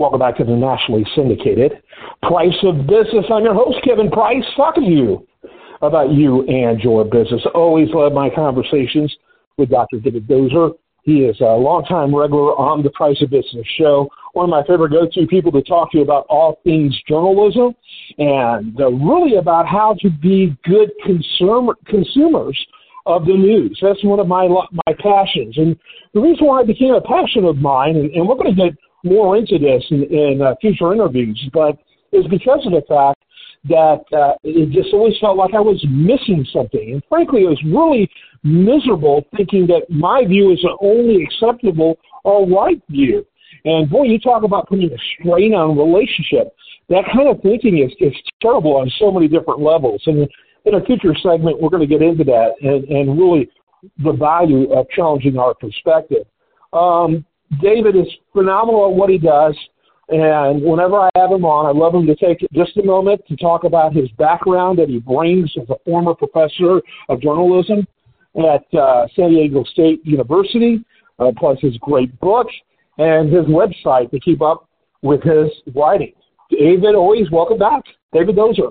Welcome back to the nationally syndicated Price of Business. I'm your host, Kevin Price, talking to you about you and your business. Always love my conversations with Dr. David Dozier. He is a longtime regular on the Price of Business show. One of my favorite go-to people to talk to about all things journalism and uh, really about how to be good consumer, consumers of the news. That's one of my my passions, and the reason why it became a passion of mine, and, and we're going to get more into this in, in uh, future interviews, but it's because of the fact that uh, it just always felt like I was missing something. And frankly, it was really miserable thinking that my view is the only acceptable or right view. And boy, you talk about putting a strain on a relationship. That kind of thinking is, is terrible on so many different levels. And in a future segment, we're going to get into that and, and really the value of challenging our perspective. Um, David is phenomenal at what he does. And whenever I have him on, I love him to take just a moment to talk about his background that he brings as a former professor of journalism at uh, San Diego State University, uh, plus his great book and his website to keep up with his writing. David, always welcome back. David Dozier.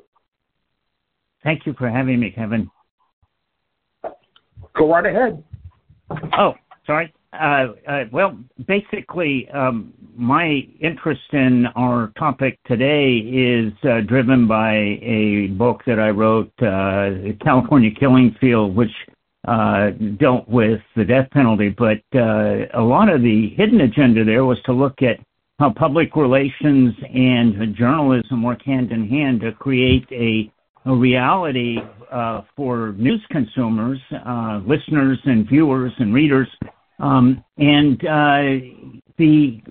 Thank you for having me, Kevin. Go right ahead. Oh, sorry. Uh, uh, well, basically, um, my interest in our topic today is uh, driven by a book that I wrote, uh, California Killing Field, which uh, dealt with the death penalty. But a lot of the hidden agenda there was to look at how public relations and journalism work hand in hand to create a, a reality for news consumers, listeners, and viewers and readers the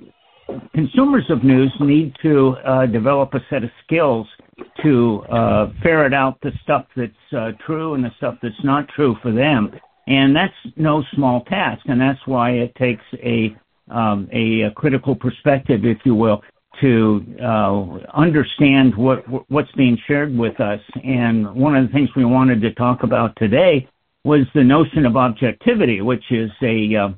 consumers of news need to uh, develop a set of skills to uh, ferret out the stuff that's uh, true and the stuff that's not true for them. And that's no small task, and that's why it takes a um, critical perspective, if you will, to uh, understand what what's being shared with us. And one of the things we wanted to talk about today was the notion of objectivity, which is a uh,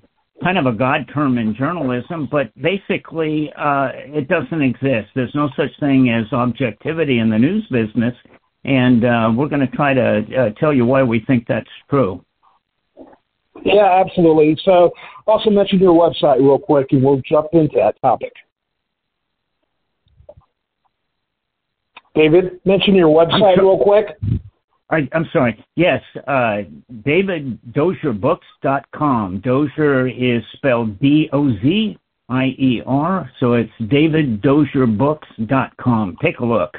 kind of a god term in journalism, but basically uh, it doesn't exist. There's no such thing as objectivity in the news business, and uh, we're going to try to uh, tell you why we think that's true. Yeah, absolutely. So, also mention your website real quick, and we'll jump into that topic. David, mention your website real quick. I, am sorry. Yes, uh, DavidDozierBooks.com. Dozier is spelled D-O-Z-I-E-R, so it's DavidDozierBooks.com. Take a look.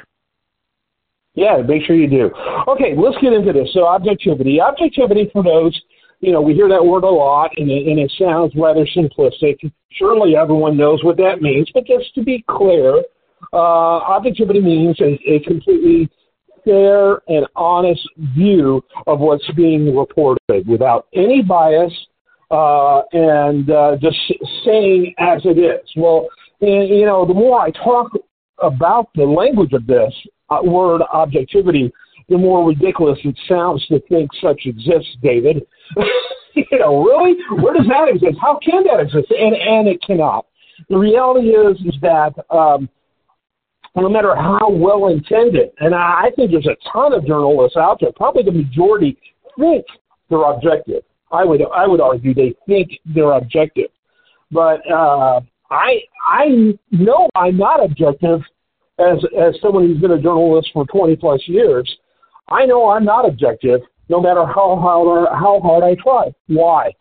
Yeah, make sure you do. Okay, let's get into this. So, objectivity. Objectivity for those, you know, we hear that word a lot, and it, and it sounds rather simplistic. Surely everyone knows what that means, but just to be clear, uh, objectivity means a, a completely fair and honest view of what's being reported without any bias uh, and uh, just saying as it is. Well, and, you know, the more I talk about the language of this uh, word objectivity, the more ridiculous it sounds to think such exists, David. you know, really? Where does that exist? How can that exist? And and it cannot. The reality is is that um, no matter how well intended. And I think there's a ton of journalists out there, probably the majority think they're objective. I would I would argue they think they're objective, but uh, I I know I'm not objective as as someone who's been a journalist for 20 plus years. I know I'm not objective, no matter how hard how hard I try. Why?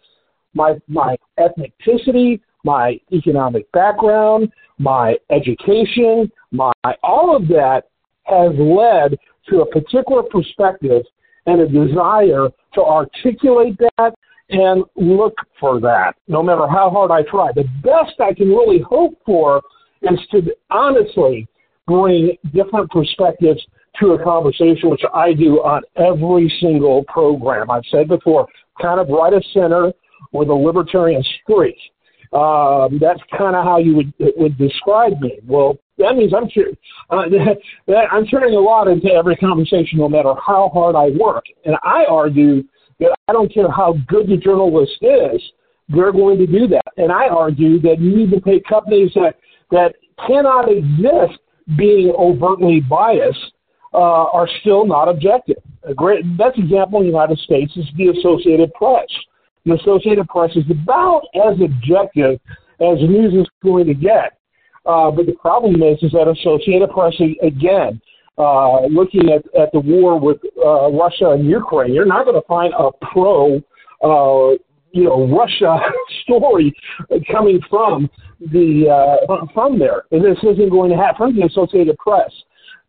My my ethnicity, my economic background, my education, my all of that has led to a particular perspective and a desire to articulate that and look for that, no matter how hard I try. The best I can really hope for is to honestly bring different perspectives to a conversation, which I do on every single program. I've said before, kind of right of center with a libertarian streak. Um, that's kind of how you would would describe me. Well, that means I'm sure uh, I'm turning a lot into every conversation, no matter how hard I work. And I argue that I don't care how good the journalist is, they're going to do that. And I argue that you need to pay companies that that cannot exist being overtly biased uh, are still not objective. A great best example in the United States is the Associated Press. The Associated Press is about as objective as news is going to get. Uh, but the problem is, is that Associated Press again, uh, looking at, at the war with uh, Russia and Ukraine, you're not going to find a pro, uh, you know, Russia story coming from the uh, from there. And this isn't going to happen from the Associated Press.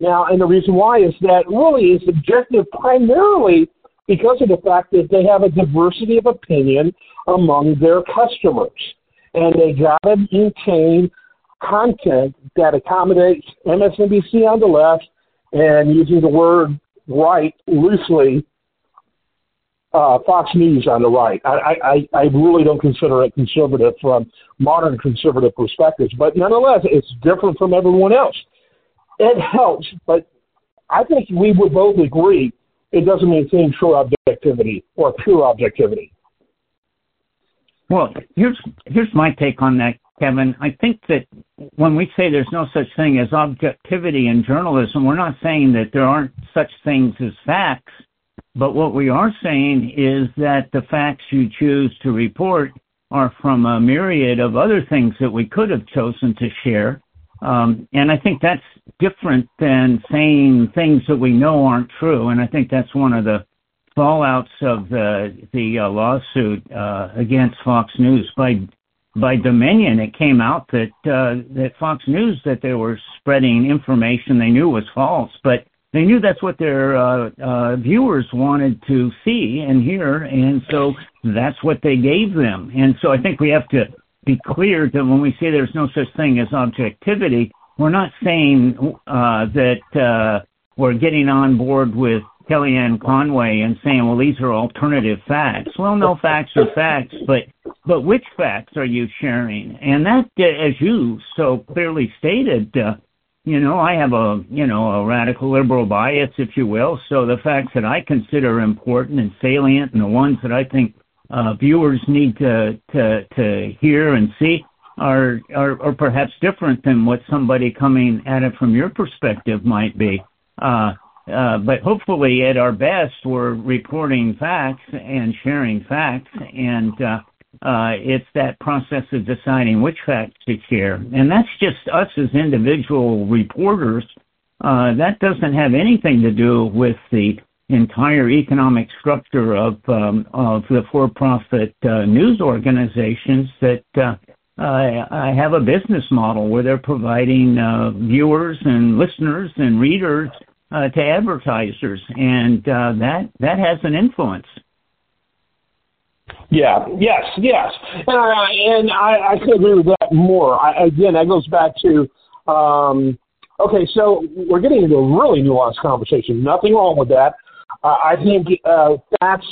Now, and the reason why is that really is objective primarily because of the fact that they have a diversity of opinion among their customers. And they got to maintain content that accommodates MSNBC on the left and using the word right loosely, uh, Fox News on the right. I, I, I really don't consider it conservative from modern conservative perspectives, but nonetheless, it's different from everyone else. It helps, but I think we would both agree it doesn't maintain true objectivity or pure objectivity. Well, here's here's my take on that, Kevin. I think that when we say there's no such thing as objectivity in journalism, we're not saying that there aren't such things as facts, but what we are saying is that the facts you choose to report are from a myriad of other things that we could have chosen to share. Um, and I think that's different than saying things that we know aren't true. And I think that's one of the fallouts of the the uh, lawsuit uh, against Fox News by by Dominion. It came out that uh, that Fox News that they were spreading information they knew was false, but they knew that's what their uh, uh, viewers wanted to see and hear, and so that's what they gave them. And so I think we have to be clear that when we say there's no such thing as objectivity, we're not saying uh, that uh, we're getting on board with Kellyanne Conway and saying, well, these are alternative facts. Well, no facts are facts, but but which facts are you sharing? And that, as you so clearly stated, uh, you know, I have a you know a radical liberal bias, if you will. So the facts that I consider important and salient, and the ones that I think uh, viewers need to to to hear and see, are, are are perhaps different than what somebody coming at it from your perspective might be. Uh, uh, but hopefully, at our best, we're reporting facts and sharing facts, and uh, uh, it's that process of deciding which facts to share. And that's just us as individual reporters. Uh, that doesn't have anything to do with the entire economic structure of um, of the for-profit uh, news organizations that uh, I have a business model where they're providing uh, viewers and listeners and readers uh, to advertisers, and that that has an influence. Yeah. Yes. Yes. And I and I, I agree with that more. I, again, that goes back to. Um, okay, so we're getting into a really nuanced conversation. Nothing wrong with that. Uh, I think uh, facts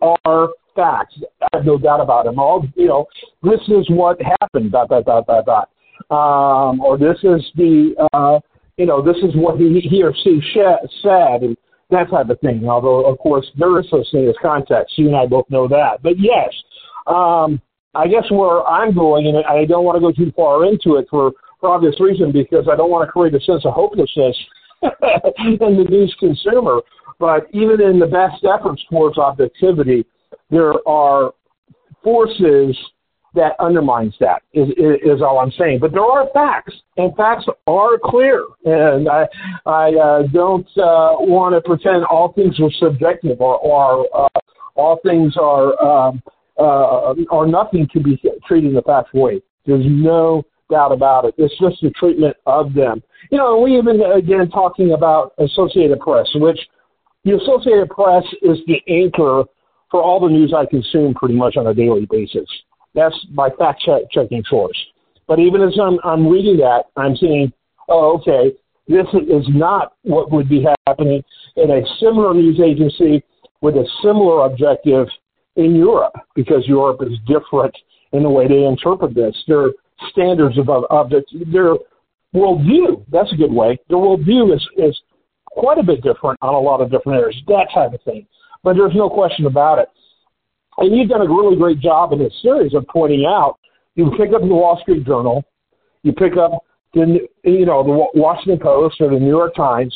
are facts. I have no doubt about them. All you know, this is what happened. Dot dot dot dot dot. Um, or this is the uh, you know this is what he he or she sh- said and that type of thing. Although of course there is such thing as context. You and I both know that. But yes, um, I guess where I'm going, and I don't want to go too far into it for for obvious reason because I don't want to create a sense of hopelessness in the news consumer. But even in the best efforts towards objectivity, there are forces that undermines that is, is, all I'm saying. But there are facts, and facts are clear. And I, I uh, don't uh, want to pretend all things are subjective or, or uh, all things are um, uh, nothing can be treated in a fact way. There's no doubt about it. It's just the treatment of them. You know, we even again talking about Associated Press, which the Associated Press is the anchor for all the news I consume pretty much on a daily basis. That's my fact check- checking source. But even as I'm, I'm reading that, I'm seeing, oh, okay, this is not what would be happening in a similar news agency with a similar objective in Europe, because Europe is different in the way they interpret this. Their standards of objects, their worldview, that's a good way. Their worldview is, is quite a bit different on a lot of different areas, that type of thing. But there's no question about it. And you've done a really great job in this series of pointing out you pick up the Wall Street Journal, You pick up the you know the Washington Post or the New York Times.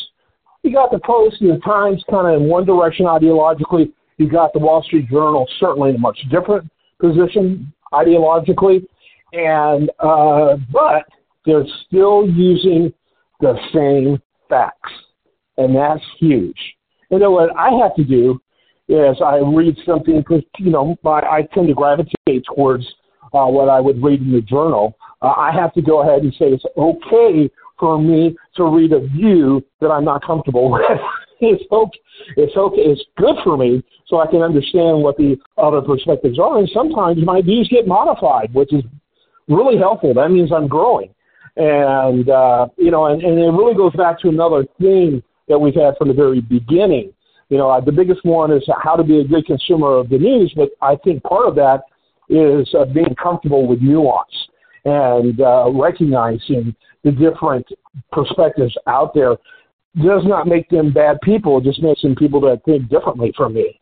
You got the Post and the Times kind of in one direction ideologically. You got the Wall Street Journal certainly in a much different position ideologically, and uh, but they're still using the same facts, and that's huge. You know what I have to do is I read something because you know my, I tend to gravitate towards uh, what I would read in the journal. Uh, I have to go ahead and say it's okay for me to read a view that I'm not comfortable with. it's okay. It's okay. It's good for me so I can understand what the other perspectives are. And sometimes my views get modified, which is really helpful. That means I'm growing. And, uh, you know, and, and it really goes back to another theme that we've had from the very beginning. You know, the biggest one is how to be a good consumer of the news, but I think part of that is uh, being comfortable with nuance and uh, recognizing the different perspectives out there does not make them bad people. It just makes them people that think differently from me.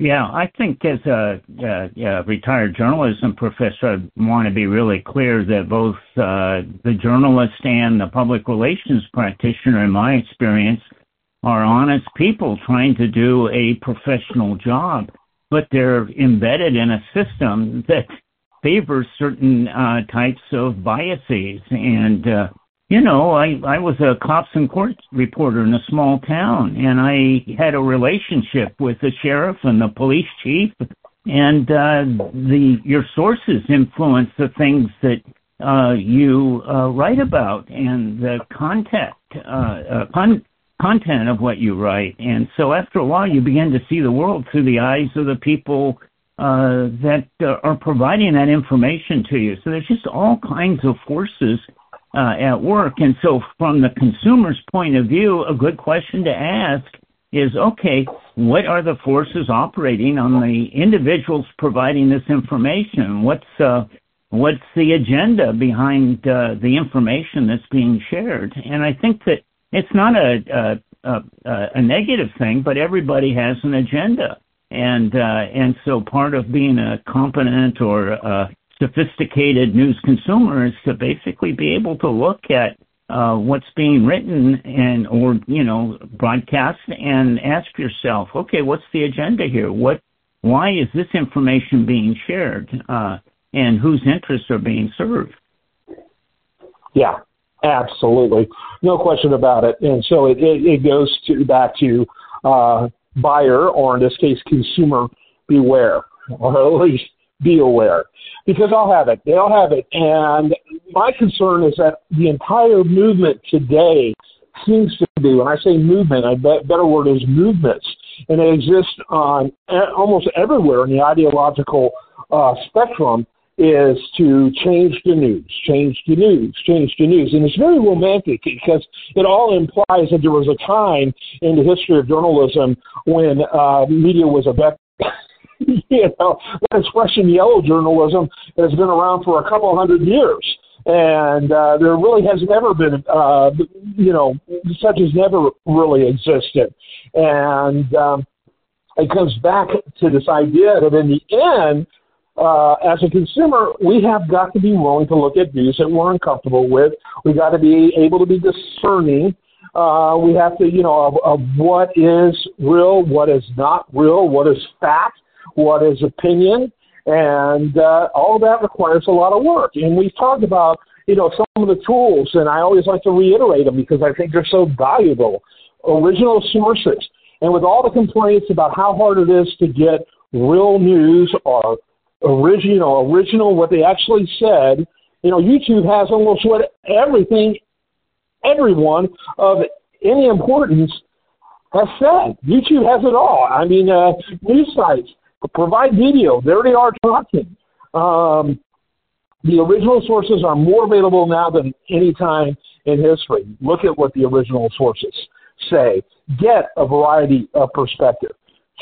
Yeah, I think as a, a, a retired journalism professor, I want to be really clear that both uh, the journalist and the public relations practitioner, in my experience, are honest people trying to do a professional job, but they're embedded in a system that favors certain uh, types of biases. And uh, you know, I, I was a cops and court reporter in a small town, and I had a relationship with the sheriff and the police chief, and uh, the your sources influence the things that uh, you uh, write about and the content uh, uh, con- content of what you write. And so, after a while, you begin to see the world through the eyes of the people uh, that uh, are providing that information to you. So there's just all kinds of forces uh, at work. And so, from the consumer's point of view, a good question to ask is okay, what are the forces operating on the individuals providing this information? What's uh, what's the agenda behind uh, the information that's being shared? And I think that it's not a, a, a, a negative thing, but everybody has an agenda. And uh, and so part of being a competent or a sophisticated news consumer is to basically be able to look at uh, what's being written and or you know broadcast and ask yourself, okay, what's the agenda here? What why is this information being shared, uh, and whose interests are being served? Yeah, absolutely, no question about it. And so it it, it goes to back to uh, buyer or in this case consumer beware, or at least be aware because I'll have it. They'll have it. And my concern is that the entire movement today seems to be, when I say movement, a better word is movements, and it exists on almost everywhere in the ideological uh, spectrum, is to change the news, change the news, change the news. And it's very romantic because it all implies that there was a time in the history of journalism when uh, media was a better you know, that expression yellow journalism has been around for a couple hundred years. And uh, there really has never been, uh, you know, such has never really existed. And um, it comes back to this idea that in the end, uh, as a consumer, we have got to be willing to look at views that we're uncomfortable with. We've got to be able to be discerning. Uh, we have to, you know, of, of what is real, what is not real, what is fact, what is opinion, and uh, all that requires a lot of work. And we've talked about, you know, some of the tools, and I always like to reiterate them because I think they're so valuable. Original sources. And with all the complaints about how hard it is to get real news or original, original, what they actually said, you know, YouTube has almost what everything, everyone of any importance has said. YouTube has it all. I mean, uh, news sites, Provide video. There they are talking. Um, the original sources are more available now than any time in history. Look at what the original sources say. Get a variety of perspective.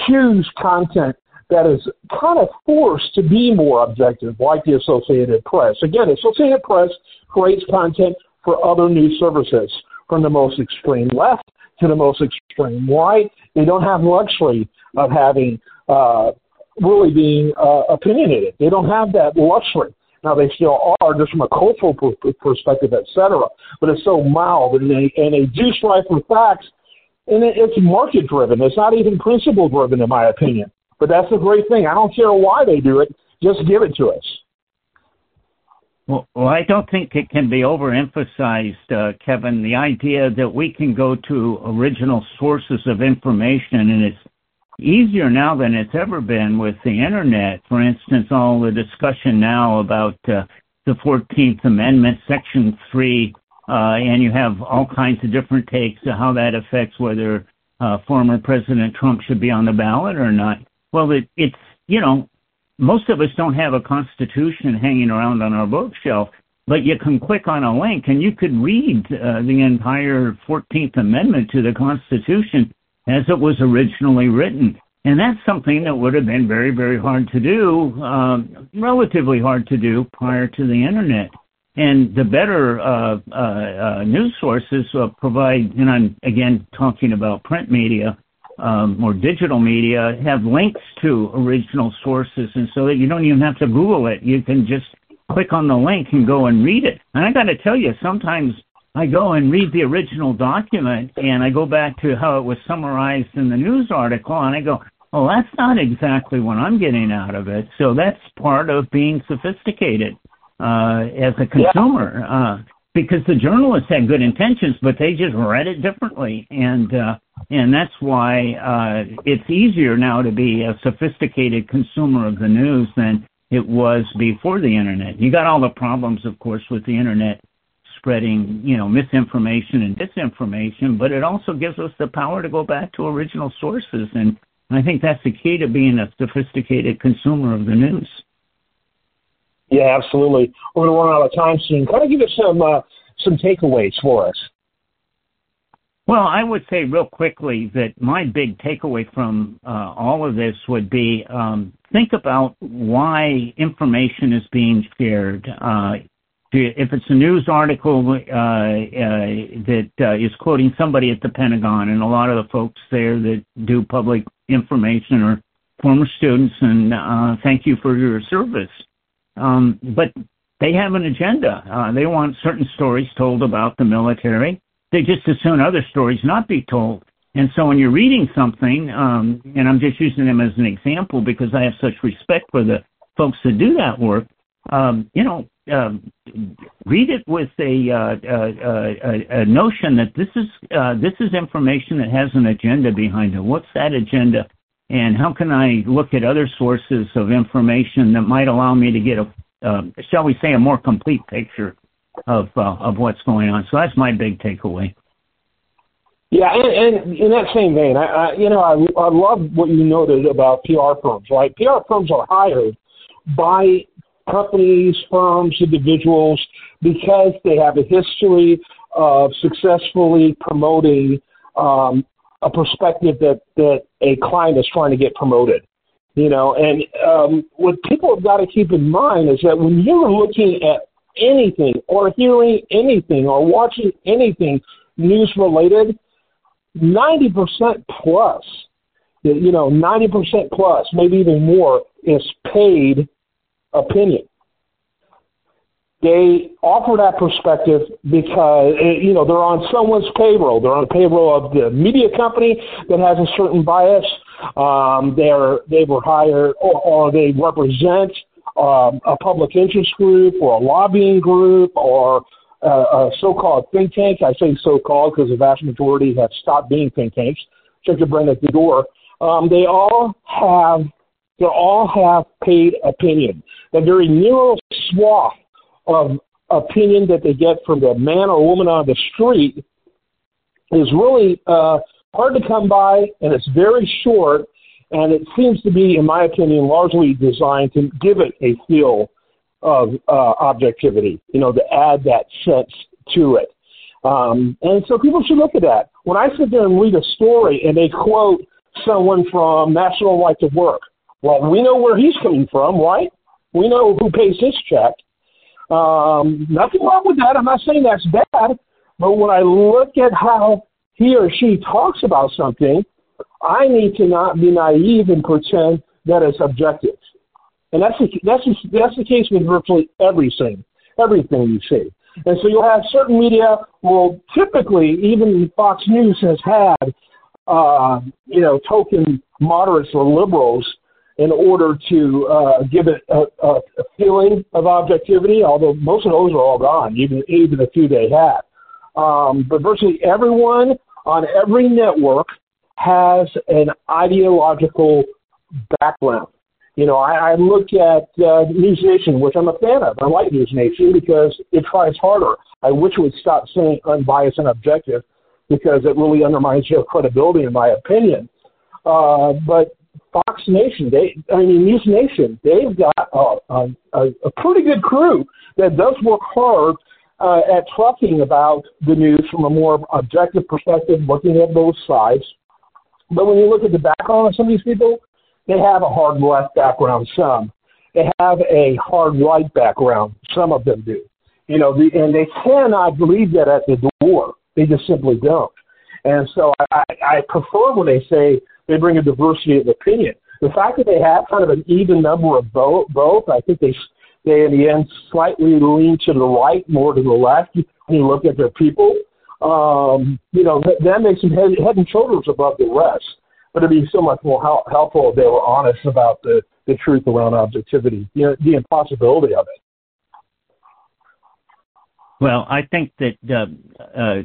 Choose content that is kind of forced to be more objective, like the Associated Press. Again, Associated Press creates content for other news services, from the most extreme left to the most extreme right. They don't have luxury of having uh, really being uh, opinionated. They don't have that luxury. Now they still are, just from a cultural perspective, etc. But it's so mild, and they and they do strive for facts, and it's market driven. It's not even principle driven, in my opinion. But that's the great thing. I don't care why they do it; just give it to us. Well, well, I don't think it can be overemphasized, uh, Kevin. The idea that we can go to original sources of information, and it's easier now than it's ever been with the internet. For instance, all the discussion now about uh, the 14th Amendment, Section 3, uh, and you have all kinds of different takes of how that affects whether uh, former President Trump should be on the ballot or not. Well, it, it's, you know, most of us don't have a constitution hanging around on our bookshelf, but you can click on a link and you could read uh, the entire 14th Amendment to the Constitution as it was originally written. And that's something that would have been very, very hard to do, um, relatively hard to do prior to the internet. And the better uh, uh, uh news sources uh, provide, and I'm again talking about print media, um, or digital media have links to original sources, and so that you don't even have to Google it. You can just click on the link and go and read it. And I got to tell you, sometimes I go and read the original document, and I go back to how it was summarized in the news article, and I go, well, that's not exactly what I'm getting out of it." So that's part of being sophisticated uh, as a consumer. Yeah. Uh, because the journalists had good intentions, but they just read it differently, and uh, and that's why uh, it's easier now to be a sophisticated consumer of the news than it was before the internet. You got all the problems, of course, with the internet spreading, you know, misinformation and disinformation, but it also gives us the power to go back to original sources, and I think that's the key to being a sophisticated consumer of the news. Yeah, absolutely. We're going to run out of time soon. Kind of give us some uh, some takeaways for us. Well, I would say real quickly that my big takeaway from uh, all of this would be um, think about why information is being shared. Uh, if it's a news article uh, uh that uh, is quoting somebody at the Pentagon, and a lot of the folks there that do public information are former students, and uh, thank you for your service. Um, but they have an agenda. Uh, they want certain stories told about the military. They just as soon other stories not be told. And so when you're reading something, um, and I'm just using them as an example because I have such respect for the folks that do that work, um, you know, um, read it with a, uh, a, a, a notion that this is uh, this is information that has an agenda behind it. What's that agenda? and how can I look at other sources of information that might allow me to get a, uh, shall we say, a more complete picture of uh, of what's going on. So that's my big takeaway. Yeah, and, and in that same vein, I, I you know I, I love what you noted about PR firms. Right, PR firms are hired by companies, firms, individuals because they have a history of successfully promoting um, a perspective that that a client is trying to get promoted. You know, and um, what people have got to keep in mind is that when you're looking at anything or hearing anything or watching anything news related, 90% plus, you know, 90% plus, maybe even more, is paid opinion they offer that perspective because eh, you know they're on someone's payroll. They're on the payroll of the media company that has a certain bias. Um, they're they were hired or, or they represent um, a public interest group or a lobbying group or a, a so-called think tank. I say so-called because the vast majority have stopped being think tanks. Check your brain at the door. Um, they all have they all have paid opinion. The very narrow swath of opinion that they get from the man or woman on the street is really uh, hard to come by, and it's very short, and it seems to be, in my opinion, largely designed to give it a feel of uh, objectivity, you know, to add that sense to it. Um, and so people should look at that. When I sit there and read a story and they quote someone from National Right to Work, well, we know where he's coming from, right? We know who pays his check. Um, nothing wrong with that. I'm not saying that's bad. But when I look at how he or she talks about something, I need to not be naive and pretend that it's objective. and that's the, that's the, that's the case with virtually everything, everything you see. And so you'll have certain media will typically, even Fox News has had, uh, you know, token moderates or liberals in order to uh, give it a, a, feeling of objectivity, although most of those are all gone, even, even the few they had. Um, but virtually everyone on every network has an ideological background. You know, I, I look at uh, News Nation, which I'm a fan of. I like News Nation because it tries harder. I wish it would stop saying unbiased and objective because it really undermines their credibility, in my opinion. Uh, but Fox Nation, they, I mean, News Nation, they've got a, a, a pretty good crew that does work hard uh, at talking about the news from a more objective perspective, looking at both sides. But when you look at the background of some of these people, they have a hard left background, some. They have a hard right background, some of them do. You know, the, and they cannot leave that at the door. They just simply don't. And so I, I prefer when they say they bring a diversity of opinion. The fact that they have kind of an even number of both, both I think they they in the end slightly lean to the right more to the left when you look at their people. Um, you know that, makes them head, head and shoulders above the rest. But it'd be so much more help, helpful if they were honest about the the truth around objectivity, you know, the impossibility of it. Well, I think that uh, uh,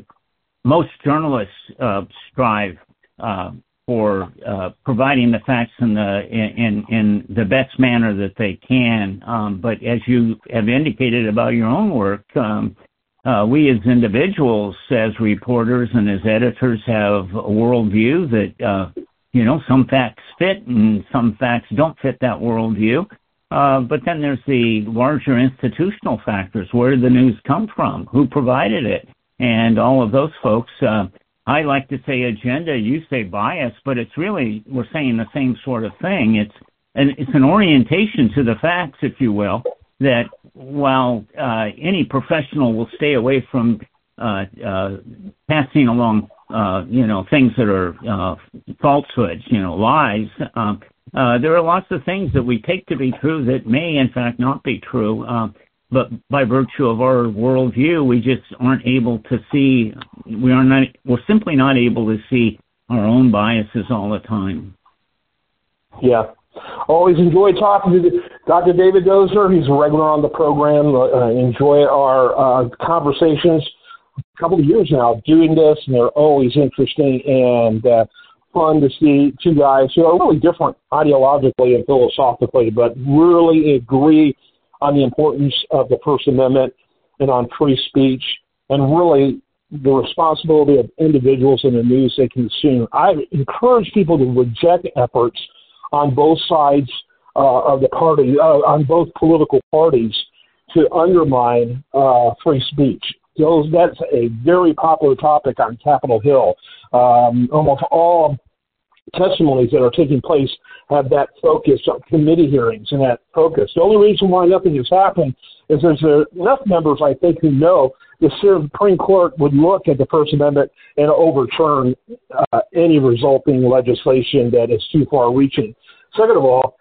most journalists uh, strive uh, for uh, providing the facts in the in in the best manner that they can. Um, but as you have indicated about your own work, um, uh, we as individuals, as reporters and as editors, have a worldview that uh, you know some facts fit and some facts don't fit that worldview. Uh, but then there's the larger institutional factors. Where did the news come from? Who provided it? And all of those folks uh, I like to say agenda, you say bias, but it's really we're saying the same sort of thing. It's and it's an orientation to the facts, if you will, that while uh, any professional will stay away from uh, uh, passing along, uh, you know, things that are uh, falsehoods, you know, lies. Um, uh, there are lots of things that we take to be true that may, in fact, not be true. Uh, but by virtue of our worldview, we just aren't able to see. We are not. We're simply not able to see our own biases all the time. Yeah. Always enjoy talking to Dr. David Dozier. He's a regular on the program. Uh, enjoy our uh, conversations. A couple of years now doing this, and they're always interesting and uh, fun to see two guys who are really different ideologically and philosophically, but really agree on the importance of the First Amendment and on free speech and really the responsibility of individuals in the news they consume. I encourage people to reject efforts on both sides uh, of the party, uh, on both political parties, to undermine uh, free speech. Those, that's a very popular topic on Capitol Hill. Um, almost all testimonies that are taking place have that focus on committee hearings and that focus. The only reason why nothing has happened is there's enough members, I think, who know the Supreme Court would look at the First Amendment and overturn uh, any resulting legislation that is too far reaching. Second of all,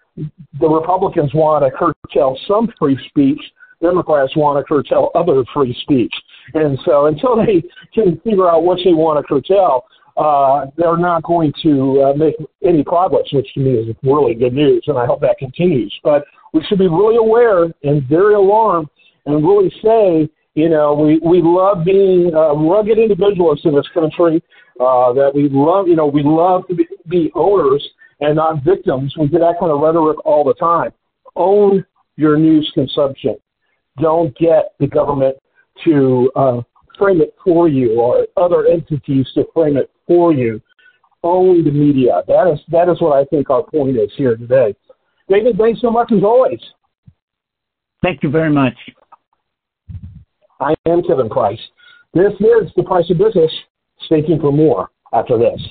the Republicans want to curtail some free speech. Democrats want to curtail other free speech. And so until they can figure out what they want to curtail, uh, they're not going to uh, make any progress, which to me is really good news, and I hope that continues. But we should be really aware and very alarmed and really say, you know, we, we love being uh, rugged individualists in this country, uh, that we love, you know, we love to be, be owners and not victims. We get that kind of rhetoric all the time. Own your news consumption. Don't get the government to uh, frame it for you or other entities to frame it for you. Own the media. That is that is what I think our point is here today. David, thanks so much as always. Thank you very much. I am Kevin Price. This is the price of business. Stay tuned for more after this.